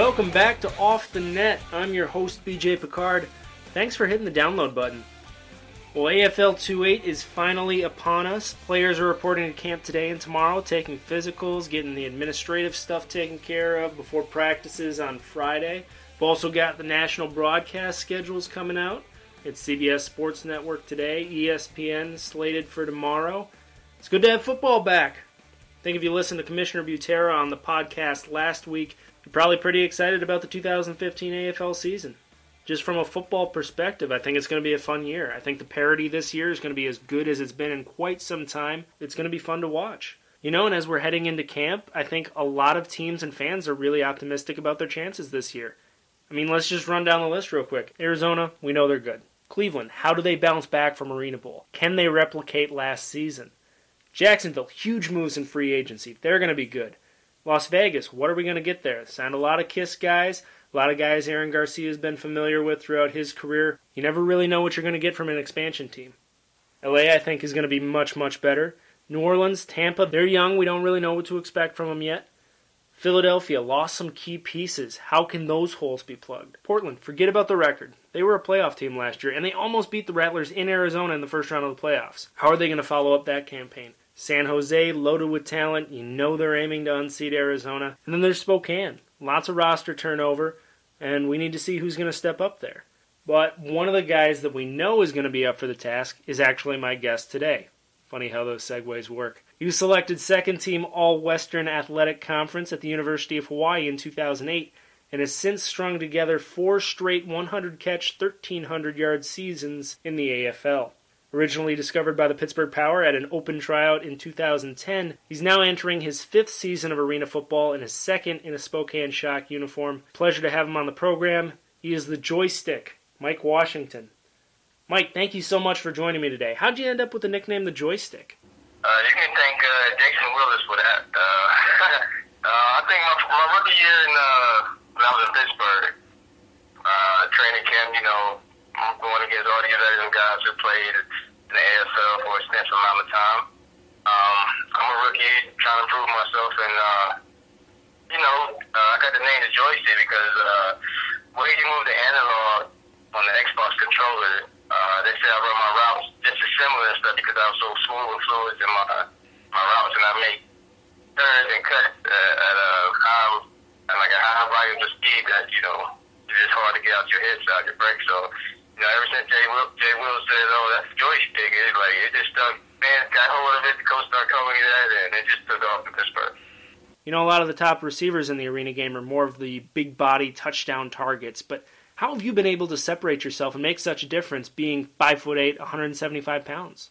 Welcome back to Off the Net. I'm your host, BJ Pickard. Thanks for hitting the download button. Well, AFL 2-8 is finally upon us. Players are reporting to camp today and tomorrow, taking physicals, getting the administrative stuff taken care of before practices on Friday. We've also got the national broadcast schedules coming out. It's CBS Sports Network today, ESPN slated for tomorrow. It's good to have football back. I think if you listened to Commissioner Butera on the podcast last week, probably pretty excited about the 2015 AFL season. Just from a football perspective, I think it's going to be a fun year. I think the parity this year is going to be as good as it's been in quite some time. It's going to be fun to watch. You know, and as we're heading into camp, I think a lot of teams and fans are really optimistic about their chances this year. I mean, let's just run down the list real quick. Arizona, we know they're good. Cleveland, how do they bounce back from Arena Bowl? Can they replicate last season? Jacksonville, huge moves in free agency. They're going to be good. Las Vegas, what are we going to get there? Signed a lot of Kiss guys, a lot of guys Aaron Garcia has been familiar with throughout his career. You never really know what you're going to get from an expansion team. LA, I think, is going to be much, much better. New Orleans, Tampa, they're young. We don't really know what to expect from them yet. Philadelphia lost some key pieces. How can those holes be plugged? Portland, forget about the record. They were a playoff team last year, and they almost beat the Rattlers in Arizona in the first round of the playoffs. How are they going to follow up that campaign? San Jose, loaded with talent. You know they're aiming to unseat Arizona. And then there's Spokane. Lots of roster turnover, and we need to see who's going to step up there. But one of the guys that we know is going to be up for the task is actually my guest today. Funny how those segues work. He was selected second team All Western Athletic Conference at the University of Hawaii in 2008 and has since strung together four straight 100 catch, 1,300 yard seasons in the AFL. Originally discovered by the Pittsburgh Power at an open tryout in 2010, he's now entering his fifth season of arena football and his second in a Spokane Shock uniform. Pleasure to have him on the program. He is the joystick, Mike Washington. Mike, thank you so much for joining me today. How'd you end up with the nickname the joystick? Uh, you can thank uh, Jason Willis for that. Uh, uh, I think my, my rookie year in, uh, when I was in Pittsburgh, uh, training camp, you know, I'm going against all these other guys who played in the AFL for a extensive amount of time. Um, I'm a rookie trying to prove myself, and uh, you know, uh, I got the name the joystick because uh, when you move the analog on the Xbox controller, uh, they say I run my routes just as similar and stuff because I was so smooth and fluid in my my routes, and I make turns and cuts uh, at a high, at like a high volume of speed that you know it's just hard to get out your head out your brakes. So you know, ever since Jay Will, Jay Will said, "Oh, that's a joystick," it's like it just stuck. Man, got hold of it. The coach started calling me that, and it just took off in Pittsburgh. You know, a lot of the top receivers in the arena game are more of the big body touchdown targets, but how have you been able to separate yourself and make such a difference being five foot eight, 175 pounds?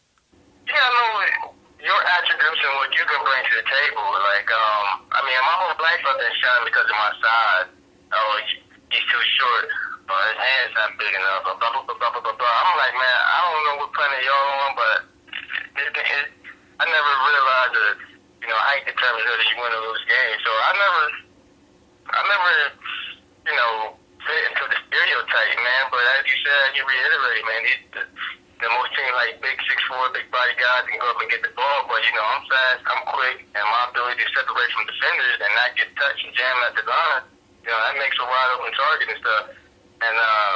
Yeah, I know your attributes and what you can bring to the table. Like, um, I mean, my whole life I've been shunned because of my size. Oh, he's too short or his hands not big enough, or blah, blah, blah, blah, blah, blah. I'm like, man, I don't know what planet y'all on, but it, it, I never realized that, you know, height determines whether you win or lose games. So I never, I never, you know, fit into the stereotype, man. But as you said, you reiterate, man, these, the, the most teams like big six four, big body guys can go up and get the ball, but you know, I'm fast, I'm quick, and my ability to separate from defenders and not get touched and jam at the line, you know, that makes a wide open target and stuff. And, uh,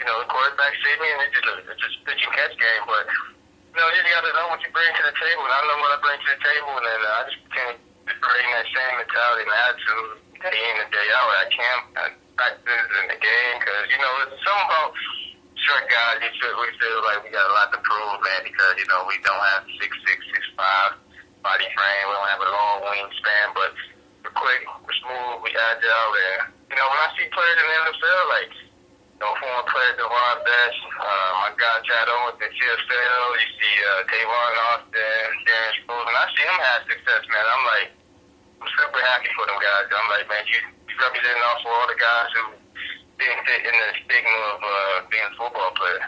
you know, the quarterback see me, and it's just a, it's just a pitch and catch game. But, you know, you got to know what you bring to the table, and I know what I bring to the table, and then uh, I just can't bring that same mentality and attitude day in and day out at camp and practice and the game, because, you know, it's something about short guys, we feel, we feel like we got a lot to prove, man, because, you know, we don't have six six, six five body frame, we don't have a long wingspan, but we're quick, we're smooth, we agile, and, see players in the NFL, like, you know, former players, Davone Bess, uh, my guy Chad Owens in CFL, you see uh, Tavon Austin, Darren Sproles, and I see him have success, man. I'm like, I'm super happy for them guys. I'm like, man, you, you representing also all the guys who didn't fit in the stigma of uh, being a football player.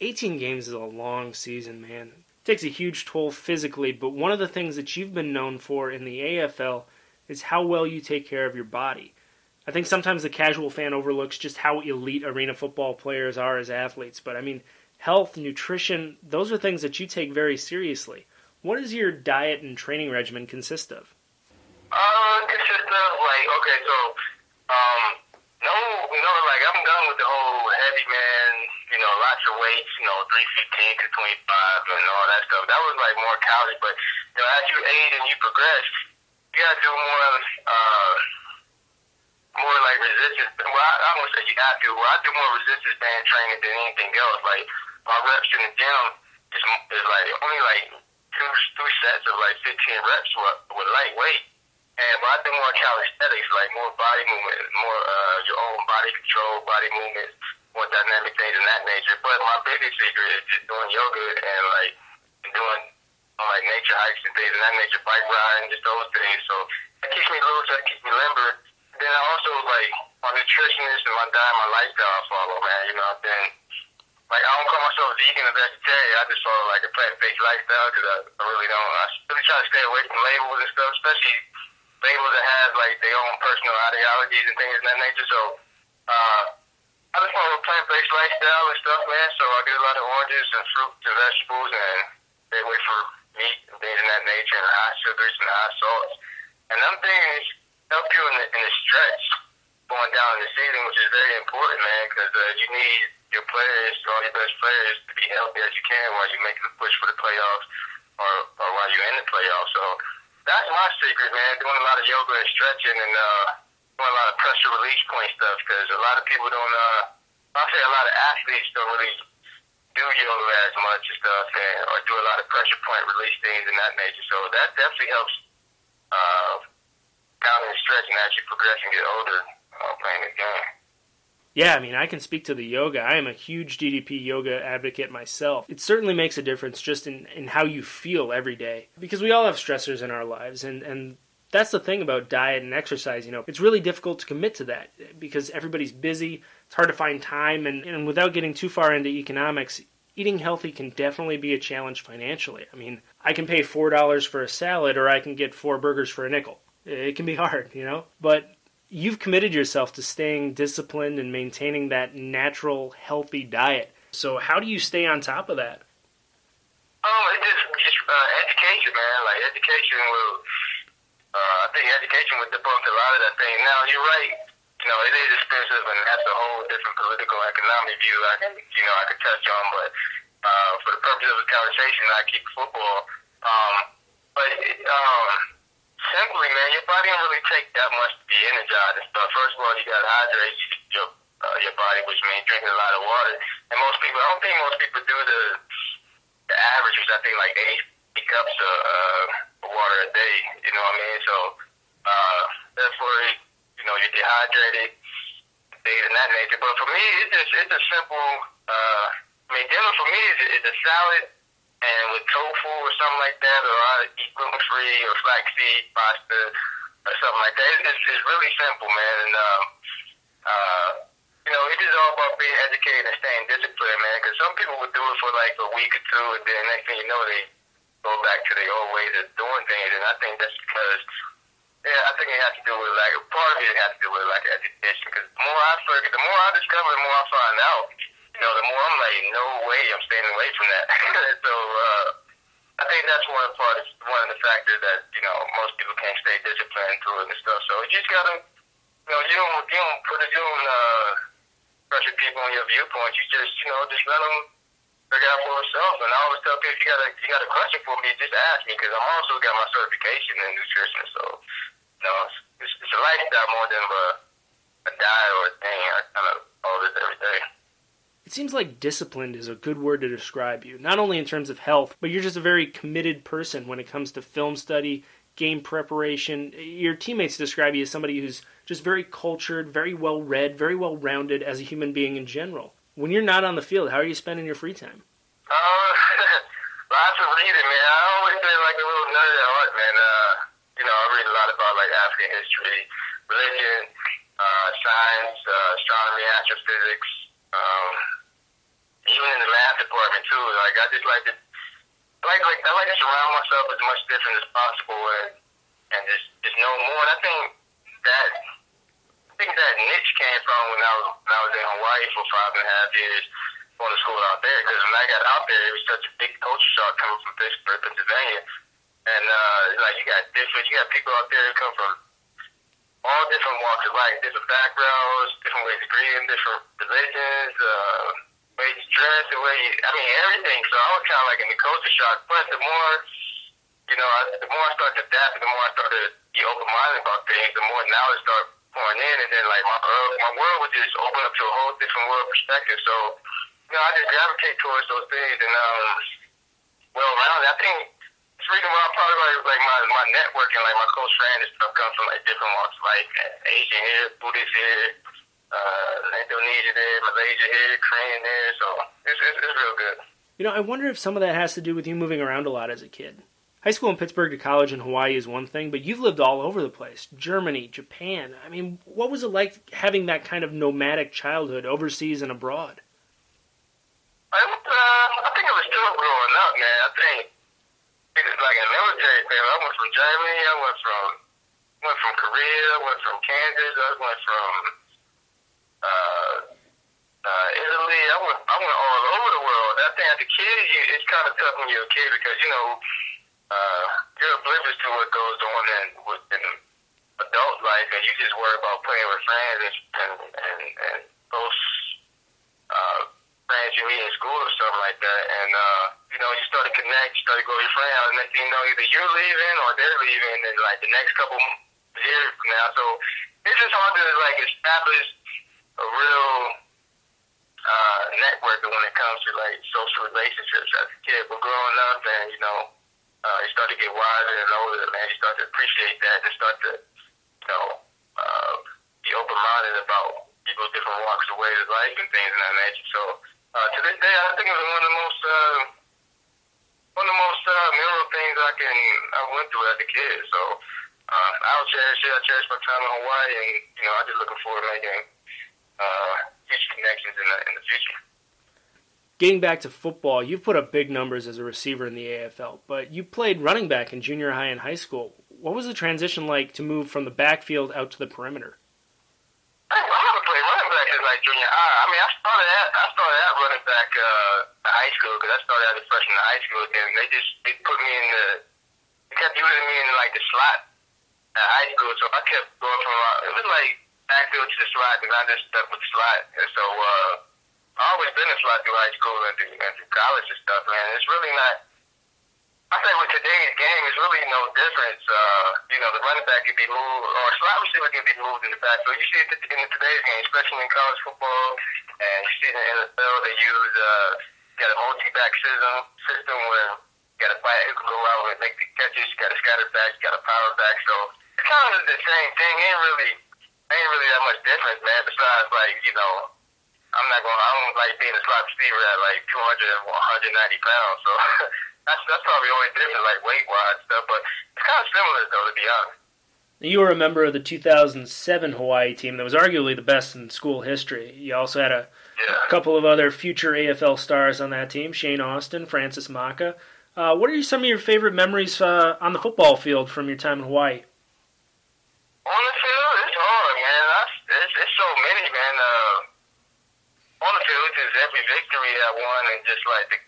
18 games is a long season, man. It takes a huge toll physically, but one of the things that you've been known for in the AFL is how well you take care of your body. I think sometimes the casual fan overlooks just how elite arena football players are as athletes, but I mean, health, nutrition, those are things that you take very seriously. What does your diet and training regimen consist of? Uh, consist of like okay, so Um, no, no, like I'm done with the whole heavy man, you know, lots of weights, you know, three fifteen to twenty five and all that stuff. That was like more college, but you know, as you age and you progress, you gotta do more uh more like resistance well I, I won't say you have to, well I do more resistance band training than anything else. Like my reps in the gym is is like only like two two sets of like fifteen reps with, with lightweight. And but I do more calisthenics, like more body movement, more uh, your own body control, body movements, more dynamic things of that nature. But my biggest secret is just doing yoga and like doing like nature hikes and things of that nature, bike riding, just those things. So that keeps me loose, that keeps me limber. Then I also like my nutritionist and my diet, my lifestyle I follow, man. You know, I've been like I don't call myself vegan or vegetarian. I just follow like a plant-based lifestyle because I, I really don't. I really try to stay away from labels and stuff, especially labels that have like their own personal ideologies and things of that nature. So uh, I just follow a plant-based lifestyle and stuff, man. So I get a lot of oranges and fruits and vegetables and stay away from meat and things of that nature and high sugars and high salts. And them things help you in the, in the stretch going down the season, which is very important, man, because uh, you need your players, all your best players, to be healthy as you can while you're making the push for the playoffs or, or while you're in the playoffs. So that's my secret, man. Doing a lot of yoga and stretching and uh, doing a lot of pressure release point stuff because a lot of people don't. Uh, I'll say a lot of athletes don't really do yoga as much and stuff, and, or do a lot of pressure point release things and that nature. So that definitely helps uh, down the stretch and as you progress and get older uh, playing the game. Yeah, I mean, I can speak to the yoga. I am a huge DDP yoga advocate myself. It certainly makes a difference just in, in how you feel every day. Because we all have stressors in our lives, and, and that's the thing about diet and exercise. You know, it's really difficult to commit to that because everybody's busy. It's hard to find time, and, and without getting too far into economics, eating healthy can definitely be a challenge financially. I mean, I can pay $4 for a salad, or I can get four burgers for a nickel. It can be hard, you know? But you've committed yourself to staying disciplined and maintaining that natural, healthy diet. So how do you stay on top of that? Oh, it's just, just uh, education, man. Like education will, uh, I think education would debunk a lot of that thing. Now you're right. You know, it is expensive, and that's a whole different political economic view. I can, you know, I could touch on, but uh, for the purpose of the conversation, I keep football. Um, but um, simply, man, your body don't really take that much to be energized stuff. First of all, you got to hydrate your uh, your body, which means drinking a lot of water. And most people, I don't think most people do the the average, which I think like eight, cups of uh, water a day. You know what I mean? So uh, therefore, you know, you're dehydrated, things of that nature. But for me, it's just it's a simple. Uh, I mean, dinner for me is, is a salad with tofu or something like that, or I eat gluten free or flaxseed pasta or something like that. It's, it's really simple, man. And uh, uh, you know, it is all about being educated and staying disciplined, man. Because some people would do it for like a week or two, and then next thing you know, they go back to their old ways of doing things. And I think that's because, yeah, I think it has to do with like part of it has to do with like education. Because the more I figure, the more I discover, the more I find out you know, the more I'm like, no way, I'm staying away from that. so uh, I think that's one part, one of the factors that you know most people can't stay disciplined through it and stuff. So you just gotta, you know, you don't you don't put you don't uh, pressure people on your viewpoints. You just you know just let them figure out for themselves. And I always tell people, if you got a you got a question for me, just ask me because I'm also got my certification in nutrition. So you know, it's, it's a lifestyle more than a, a diet or a thing. I kind of all this every day. It seems like disciplined is a good word to describe you, not only in terms of health, but you're just a very committed person when it comes to film study, game preparation. Your teammates describe you as somebody who's just very cultured, very well read, very well rounded as a human being in general. When you're not on the field, how are you spending your free time? Uh, lots of reading, man. I always feel like a little nerd at heart, man. Uh, you know, I read a lot about like African history, religion, uh, science, uh, astronomy, astrophysics. Um, even in the math department too. Like I just like to like like I like to surround myself as much different as possible and and just just know more. And I think that I think that niche came from when I was when I was in Hawaii for five and a half years going to school out there. Because when I got out there, it was such a big culture shock coming from Pittsburgh, Pennsylvania. And uh, like you got different, you got people out there who come from all different walks of life, different backgrounds, different ways of greeting, different religions, uh, ways to dress, the way you, I mean, everything. So I was kind of like in the culture shock. But the more, you know, I, the more I started to adapt, the more I started to be open-minded about things, the more knowledge started pouring in, and then like my uh, my world would just open up to a whole different world perspective. So, you know, I just gravitate towards those things, and um, well, around I think it's reason why probably like, like my my network and like my close friends and stuff come from like different walks, like Asian here, Buddhist here, uh, Indonesia there, Malaysia here, Korean there. So it's, it's it's real good. You know, I wonder if some of that has to do with you moving around a lot as a kid. High school in Pittsburgh to college in Hawaii is one thing, but you've lived all over the place Germany, Japan. I mean, what was it like having that kind of nomadic childhood overseas and abroad? I, uh, I think it was still growing up, man. I think it was like a military thing. I went from Germany, I went from went from Korea, I went from Kansas, I went from uh, uh, Italy. I went I went all over the world. I think as a kid, you, it's kind of tough when you're a kid because you know uh, you're oblivious to what goes on in, in adult life, and you just worry about playing with friends and and and, and close uh, friends you meet in school or something like that. And uh, you know, you start to connect, you start to go with your friend out, and thing you know, either you're leaving or they're leaving, in like the next couple years from now. So it's just hard to like establish a real uh, network when it comes to like social relationships as a kid. But growing up, and you know uh, you start to get wiser and older, man. You start to appreciate that and start to, you know, uh, be open-minded about people's different walks of ways of life and things of that nature. So uh, to this day, I think it was one of the most uh, one of the most uh, memorable things I can I went through as a kid. So uh, I'll cherish it. I cherish my time in Hawaii, and you know, I'm just looking forward to making uh, future connections in the in the future getting back to football, you've put up big numbers as a receiver in the AFL, but you played running back in junior high and high school. What was the transition like to move from the backfield out to the perimeter? I haven't played running back since like junior high. I mean, I started at I started out running back uh, in high school because I started out as freshman in high school, and they just they put me in the they kept using me in like the slot at high school, so I kept going from uh, it was like backfield to the slot, and I just stuck with the slot, and so. uh I always been a slot through high school and through, and through college and stuff, man. It's really not. I say with today's game, it's really no difference. Uh, you know, the running back can be moved, or slot receiver can be moved in the back. So you see it in today's game, especially in college football, and you see it in the NFL. They use uh, got a multi-back system, system where you got a back who can go out and make the catches. You got a scatter back, you got a power back. So it's kind of the same thing. Ain't really, ain't really that much difference, man. Besides, like you know I'm not going. I don't like being a slot receiver at like 200, 190 pounds. So that's that's probably the only difference, like weight wise stuff. But it's kind of similar though, to be honest. You were a member of the 2007 Hawaii team that was arguably the best in school history. You also had a yeah. couple of other future AFL stars on that team: Shane Austin, Francis Maka. Uh, what are some of your favorite memories uh, on the football field from your time in Hawaii? On the field, it's hard, man. That's, it's, it's so many, man. Uh, on the field, just every victory I won, and just like the,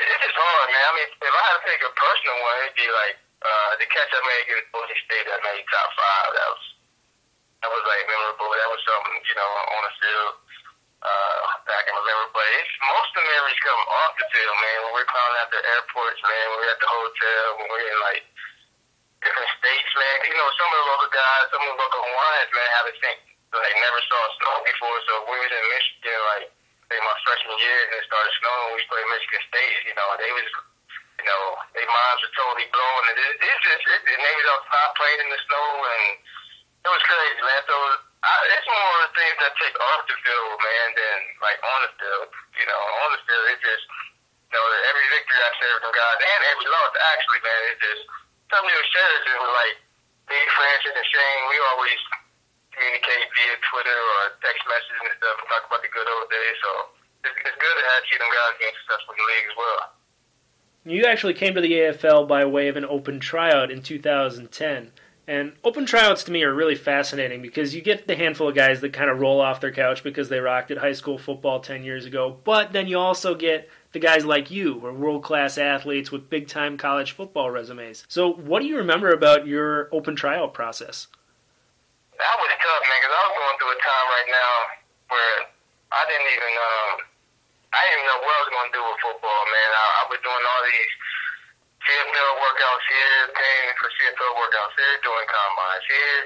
it, it's just hard, man. I mean, if I had to pick a personal one, it'd be like uh, the catch I made against Boise State that made top five. That was that was like memorable. That was something you know on the field uh, that I can. But it's most of the memories come off the field, man. When we're climbing out the airports, man. When we're at the hotel, when we're in like different states, man. You know, some of the local guys, some of the local Hawaiians, man, haven't seen like never before. So we was in Michigan, like say my freshman year, and it started snowing. We played Michigan State. You know, they was, you know, their minds were totally blown, and it, it's just, it, and they was outside playing in the snow, and it was crazy, man. So I, it's more of the things that take off the field, man, than like on the field. You know, on the field, it's just, you know, every victory I share from God, and every loss, actually, man, it's just something to share. Just like me, Francis, and Shane, we always communicate via Twitter or text messages and stuff and talk about the good old days. So it's, it's good to have see them guys being successful in the league as well. You actually came to the AFL by way of an open tryout in 2010. And open tryouts to me are really fascinating because you get the handful of guys that kind of roll off their couch because they rocked at high school football 10 years ago. But then you also get the guys like you who are world class athletes with big time college football resumes. So, what do you remember about your open tryout process? That was tough, man, because I was going through a time right now where I didn't even um, I didn't even know what I was going to do with football, man. I, I was doing all these CFL workouts here, paying for CFL workouts here, doing combines here.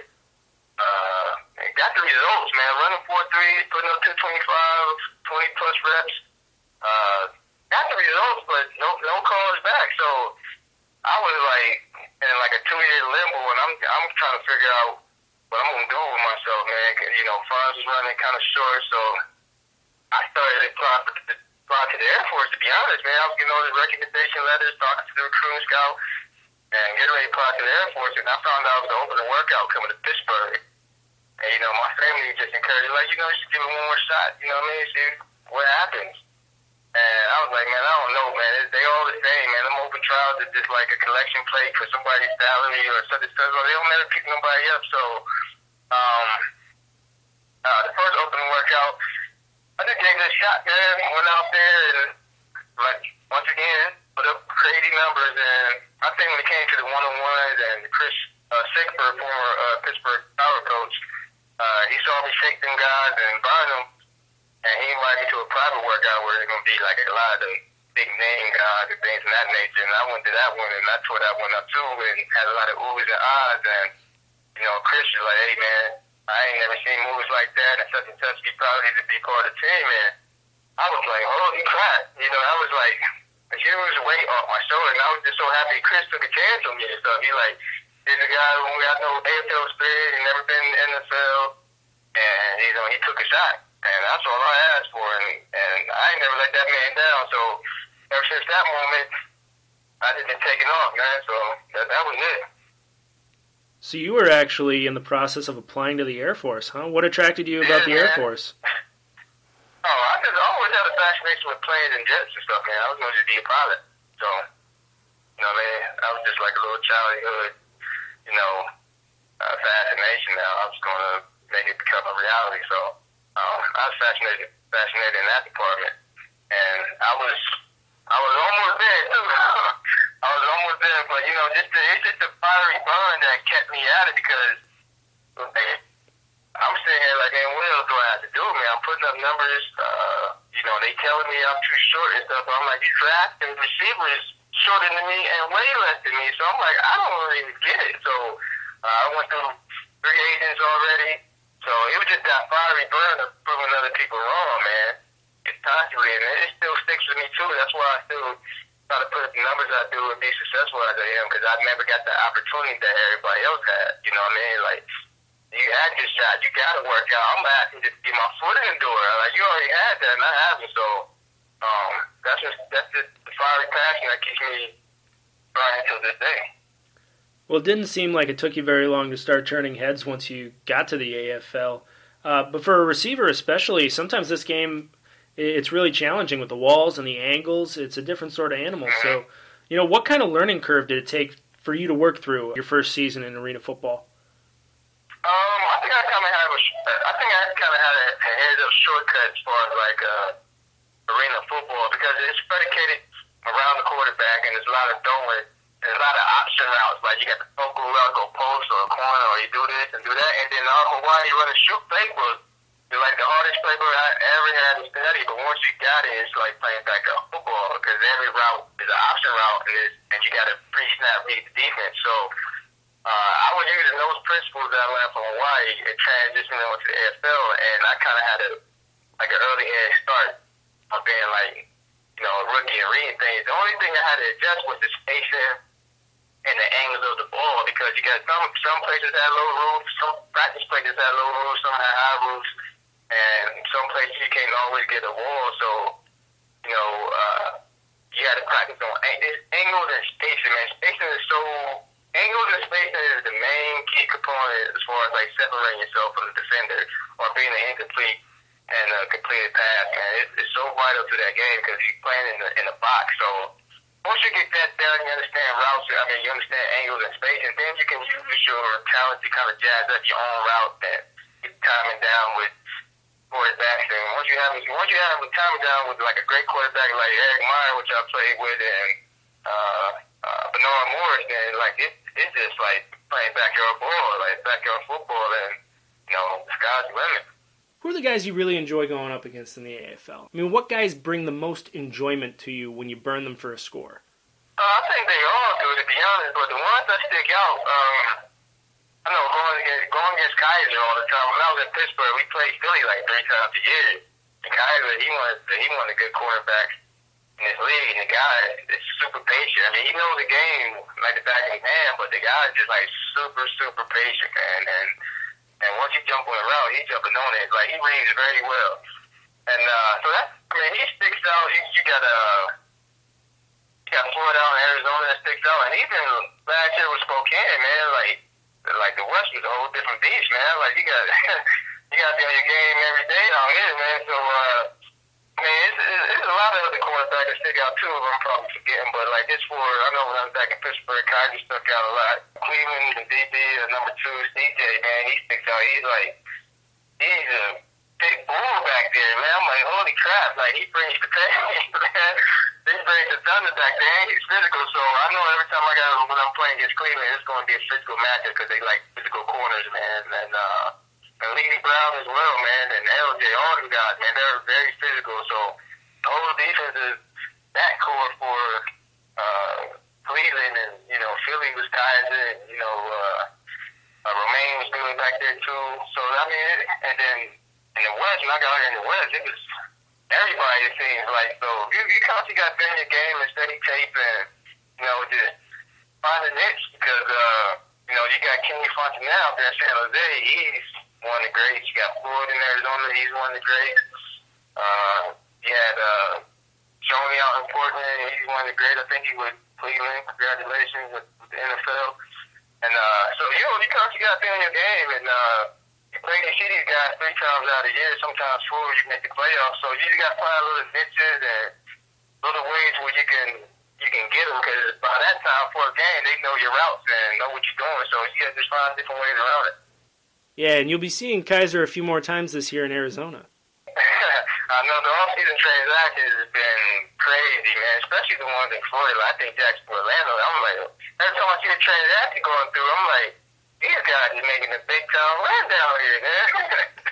Uh, got the results, man. Running four threes, putting up 225, 20 plus reps. Uh, got the results, but no no calls back. So I was like in like a two year limbo, and I'm I'm trying to figure out what I'm gonna do with myself, man. You know, funds was running kind of short, so I started to apply, apply to the Air Force. To be honest, man, I was getting all the recommendation letters, talking to the recruiting scout, and getting ready to apply to the Air Force. And I found out I was open to workout coming to Pittsburgh. And you know, my family just encouraged, like, you know, should give it one more shot. You know what I mean? See what happens. And I was like, man, I don't know, man. They all the same, man. Them open trials are just like a collection plate for somebody's salary or and such. They don't never pick nobody up. So, um, uh, the first open workout, I just gave it a shot, man. Went out there and, like, once again, put up crazy numbers. And I think when it came to the one-on-ones and Chris uh, Siegfried, former uh, Pittsburgh power coach, uh, he saw me shake them guys and burn them and he invited me to a private workout where there's gonna be like a lot of big name guys and things of that nature. And I went to that one and I tore that one up too and had a lot of oohs and ahs and you know, Chris was like, Hey man, I ain't never seen moves like that and such and such. Probably need to be part of the team. And I was like, Holy crap. You know, I was like a huge weight off my shoulder and I was just so happy Chris took a chance on me and stuff. He like he's a guy who got no AFL experience, he never been in the NFL and you know, he took a shot and that's all I asked for, and, and I ain't never let that man down. So ever since that moment, I just been taking off, man. So that, that was it. So you were actually in the process of applying to the Air Force, huh? What attracted you about Yeah, the Air man. Force? Oh, I just always had a fascination with planes and jets and stuff, man. I was going to just be a pilot. So, you know, man, I was just like a little childhood, you know, uh, fascination now. I was going to make it become a reality. So, fascinated, fascinated in that department. And I was, I was almost there. I was almost there, but, you know, just the, it's just the fiery burn that kept me at it because, like, I'm sitting here like, hey, what else do I have to do, man? I'm putting up numbers. Uh, you know, they telling me I'm too short and stuff. But I'm like, these drafting receivers shorter than me and way less than me. So I'm like, I don't really get it. So uh, I went through three agents already. So it was just that fiery burn proving other people wrong, man. It's constantly, and it still sticks with me too. That's why I still try to put up the numbers I do and be successful as I am because I never got the opportunity that everybody else had. You know what I mean? Like you had your shot, you got to work out. I'm asking to get my foot in the door. Like you already had that, and I haven't. So um, that's just that's just the fiery passion that keeps me burning till this day. Well, it didn't seem like it took you very long to start turning heads once you got to the AFL. Uh, but for a receiver, especially, sometimes this game it's really challenging with the walls and the angles. It's a different sort of animal. So, you know, what kind of learning curve did it take for you to work through your first season in arena football? Um, I think I kind of have a, I think I kind of had a, a heads up shortcut as far as like uh, arena football because it's predicated around the quarterback and there's a lot of throwing. There's a lot of option routes, like you got the focal route, go post or a corner, or you do this and do that, and then all while you run a shoot playbook, it's like the hardest playbook I ever had to study. But once you got it, it's like playing backup football because every route is an option route, it's, and you got to pre-snap read the defense. So uh, I was using those principles that I learned from Hawaii and transitioning over to the AFL, and I kind of had a like an early head start of being like, you know, a rookie and reading things. The only thing I had to adjust was the spacing and the angles of the ball got some some places had low roofs, some practice places had low roofs, some had high roofs, and some places you can't always get a wall. So, you know, uh, you got to practice on ang- angles and spacing. Man, spacing is so angles and spacing is the main key component as far as like separating yourself from the defender or being an incomplete and a completed pass. Man, it's, it's so vital to that game because you're playing in the in the box. So once you get that down, you understand routes. I mean, you understand angles and spacing. Then you can use your talent to kind of jazz up your own route and get timing down with quarterbacks. And once you have once you have timing down with like a great quarterback like Erik Meyer, which I played with, and uh, uh, Bernard Morris, then like it, it's just like playing backyard ball, like backyard football, and you the sky's the limit. Who are the guys you really enjoy going up against in the AFL? I mean, what guys bring the most enjoyment to you when you burn them for a score? Uh, I think they all do, to be honest. But the ones that stick out, um, I know going against going against Kizer all the time. When I was in Pittsburgh, we played Philly like three times a year. And Kizer, he was he of the good quarterbacks in this league, and the guy is super patient. I mean, he knows the game like the back of his hand, but the guy is just like super super patient, man. And and once you jump on a route, he's jumping on it. Like he reads very well. And uh, so that I mean, he sticks out. You, you got uh, you got Florida and Arizona that sticks out, and even last year with Spokane, man, like like the West was a whole different beast, man. Like you got you got to be on your game every day out here, man. So uh, I mean, it's, it's, it's a lot of other quarterbacks that stick out too. I'm probably forgetting, but like it's for I know when I was back in Pittsburgh, Kyrie stuck out a lot. Cleveland, the DB, uh, number two, CJ, man, he sticks out. He's like he's a big bull back there, man. I'm like, holy crap! Like he brings the pain, man. He brings the thunder back there. And he's physical, so I know every time I got when I'm playing against Cleveland, it's going to be a physical matchup because they like physical corners, man. And uh, and Leedy Brown as well, man, and LJ, all them guys, man, they're very physical. So the whole defense is that core for uh, Cleveland, and you know Philly was Kizer, and you know uh, uh, Romaine was good back there too. So I mean, and then in the West, when I got here in the West, it was everybody. It seems like so. You you constantly got to in your game and study tape, and you know just find a niche because uh, you know you got Kenny Fontanelle out there in San Jose. He's one of the greats. You got Floyd in Arizona. He's one of the greats. Uh, you had uh, Shoney out in Portland. He's one of the greats. I think he was Cleveland. Congratulations with, with the NFL. And uh, so you know, you constantly got to be in your game and. uh you play and see these guys three times out of year, sometimes four, you make the playoffs. So you got to find little niches and little ways where you can you can get them because by that time for a game, they know your routes and know what you're doing. So you got to find different ways around it. Yeah, and you'll be seeing Kizer a few more times this year in Arizona. I know the off-season transactions has been crazy, man. Especially the ones in Florida. I think Jacksonville, Orlando. I'm like, every time I see a transaction going through, I'm like, these guys are making a big time run down here, man.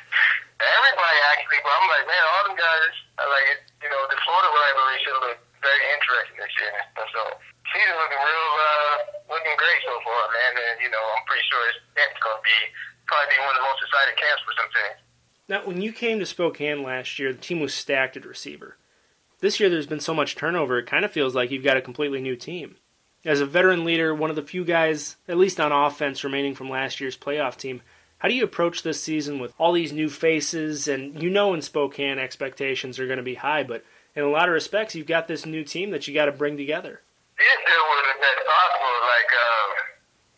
Everybody actually, but I'm like, man, all them guys, I like, you know, the Florida rivalry should look very interesting this year. And so season looking real, uh, looking great so far, man. And you know, I'm pretty sure it's, it's going to be probably be one of the most exciting camps for some teams. Now, when you came to Spokane last year, the team was stacked at receiver. This year, there's been so much turnover, it kind of feels like you've got a completely new team. As a veteran leader, one of the few guys, at least on offense, remaining from last year's playoff team, how do you approach this season with all these new faces? And you know, in Spokane, expectations are going to be high, but in a lot of respects, you've got this new team that you got to bring together. It the best possible. Like, um,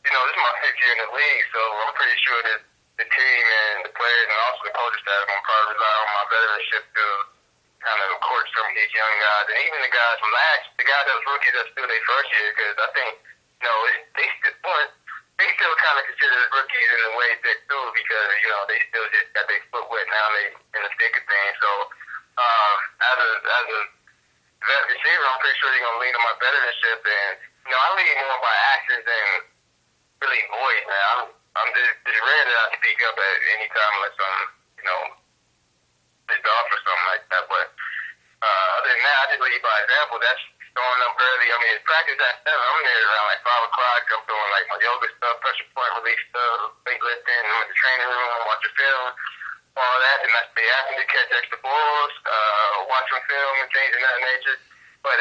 you know, this is my fifth year in the league, so I'm pretty sure that the team and the players and also the coaching staff going to probably rely on my veteranship to kind of court some of these young guys, and even the guys from last, the guys that was rookies that's still their first year, because I think, you know, they still, well, they still kind of consider rookies in a way that too, because you know they still just got their foot wet now, they in the thick of things. So, uh, as a as a vet receiver, I'm pretty sure they're gonna lean on my veteranship, and you know, I lean more by actions than Just, just rare that I speak up at any time unless I'm you know pissed off or something like that. But uh, other than that, I just lead by example. That's throwing up early. I mean, it's practice at seven. I'm there around like five o'clock. I'm doing like my yoga stuff, pressure point release stuff, weightlifting. I'm in the training room. I'm film, all that, and that's the asking to catch extra balls, uh, watching film and things of that nature. But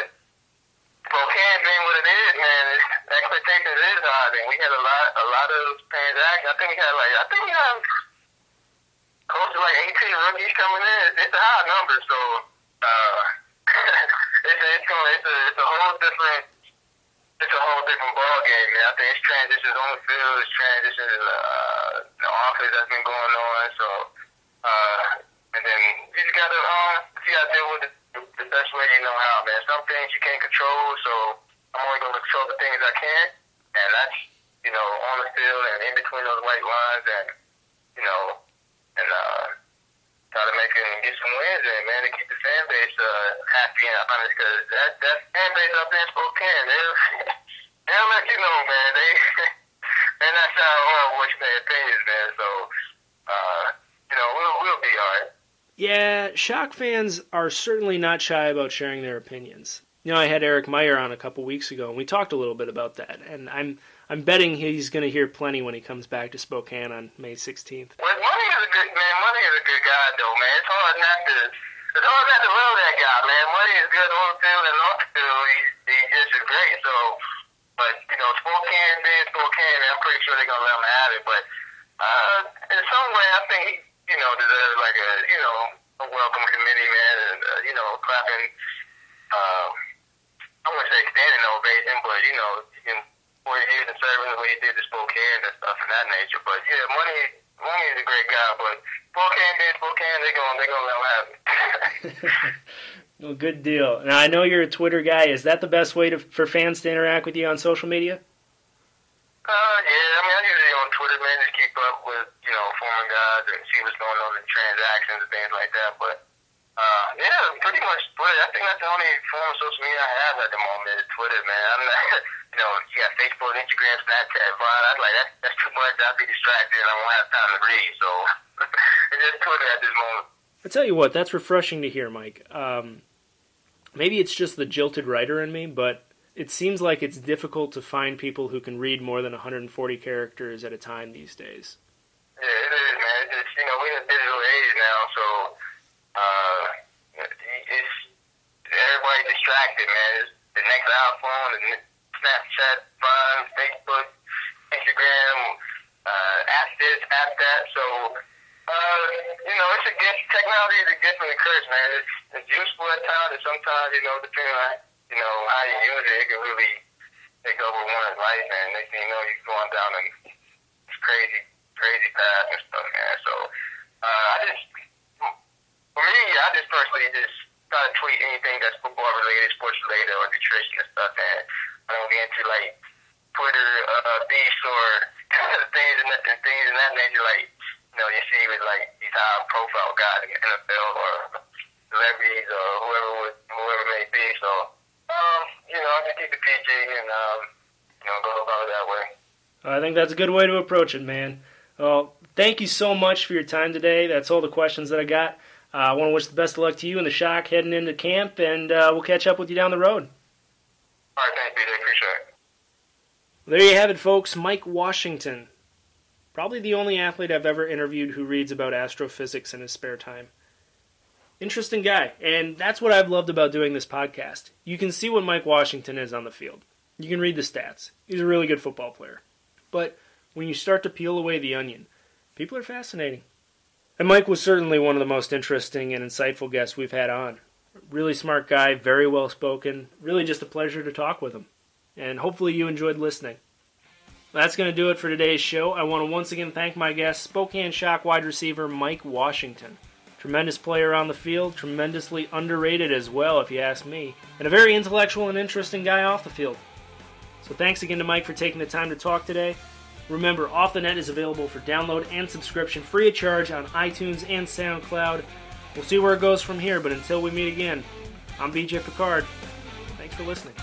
Spokane being what it is, man, expectations is high. And we had a lot, a lot of. I think we had like, I think we have close to like 18 rookies coming in. It's a high number, so. uh it's it's going it's a it's a whole different it's a whole different ball game, man. I think it's transitions on the field, it's transitions uh, the office that's been going on. So, uh, and then you just gotta um, gotta deal with it the best way you know how, man. Some things you can't control, so I'm only gonna control the things I can, and that's you know on the field and in between those white lines, and you know, and uh try to make it and get some wins in, man, to keep the fan base uh, happy and honest. Because that that fan base up there in Spokane, they they'll let you know, man. They they're not shy or voice their opinions, man. So uh, you know, we'll, we'll be all right. Yeah, Shock fans are certainly not shy about sharing their opinions. You know, I had Erik Meyer on a couple weeks ago, and we talked a little bit about that. And I'm I'm betting he's going to hear plenty when he comes back to Spokane on May 16th. Well, Money is a good man. Money is a good guy, though, man. It's hard not to. It's hard not to love that guy, man. Money is good on the field and off the field. He's, he's just great. So, but you know, Spokane being Spokane, man, I'm pretty sure they're gonna let him have it. But uh, in some way, I think he, you know, deserves like a, you know, a welcome committee, man, and uh, you know, clapping. Uh, I wouldn't say standing ovation, but you know, you can what he did in serving, the way he did to Spokane and stuff of that nature. But yeah, money, money is a great guy, but Spokane being Spokane, they're gonna they're gonna let him have it. well, good deal. Now I know you're a Twitter guy. Is that the best way to, for fans to interact with you on social media? Uh, yeah. I mean, I usually on Twitter, man, just keep up with you know former guys and see what's going on in transactions and things like that. But uh, yeah, pretty much Twitter. I think that's the only form of social media I have at the moment is Twitter, man. I'm not, you know, got Facebook, Instagram, Snapchat, Vine. I'm like, that's, that's too much. I'll be distracted and I won't have time to read. So it's just Twitter at this moment. I tell you what, that's refreshing to hear, Mike. Um, maybe it's just the jilted writer in me, but it seems like it's difficult to find people who can read more than 140 characters at a time these days. Yeah, it is, man. It's, you know, we're in a digital age now, so uh, it's everybody distracted, man. It's the next iPhone, the Snapchat, Vine, Facebook, Instagram, uh, app this, app that. So, uh, you know, it's a gift. Technology is a gift and a curse, man. It's, it's useful at times, and sometimes, you know, depending on you know how you use it, it can really take over one's life, and next thing you know, you're going down a crazy, crazy path and stuff, man. So, uh, I just for me, I just personally just try to tweet anything that's football related, sports related, or nutrition and stuff. And I don't get into like Twitter uh, beefs or things and, and things in that nature. Like you know, you see with like these high profile guys in the NFL or celebrities or whoever would, whoever may be. So um, you know, I just keep it PG and um, you know, go about it that way. I think that's a good way to approach it, man. Well, thank you so much for your time today. That's all the questions that I got. Uh, I want to wish the best of luck to you and the Shock heading into camp, and uh, we'll catch up with you down the road. All right, thanks, BJ. Appreciate it. There you have it, folks. Mike Washington. Probably the only athlete I've ever interviewed who reads about astrophysics in his spare time. Interesting guy, and that's what I've loved about doing this podcast. You can see what Mike Washington is on the field. You can read the stats. He's a really good football player. But when you start to peel away the onion, people are fascinating. And Mike was certainly one of the most interesting and insightful guests we've had on. Really smart guy, very well spoken. Really just a pleasure to talk with him. And hopefully you enjoyed listening. That's going to do it for today's show. I want to once again thank my guest, Spokane Shock wide receiver Mike Washington. Tremendous player on the field, tremendously underrated as well, if you ask me, and a very intellectual and interesting guy off the field. So thanks again to Mike for taking the time to talk today. Remember, Off the Net is available for download and subscription free of charge on iTunes and SoundCloud. We'll see where it goes from here, but until we meet again, I'm BJ Pickard. Thanks for listening.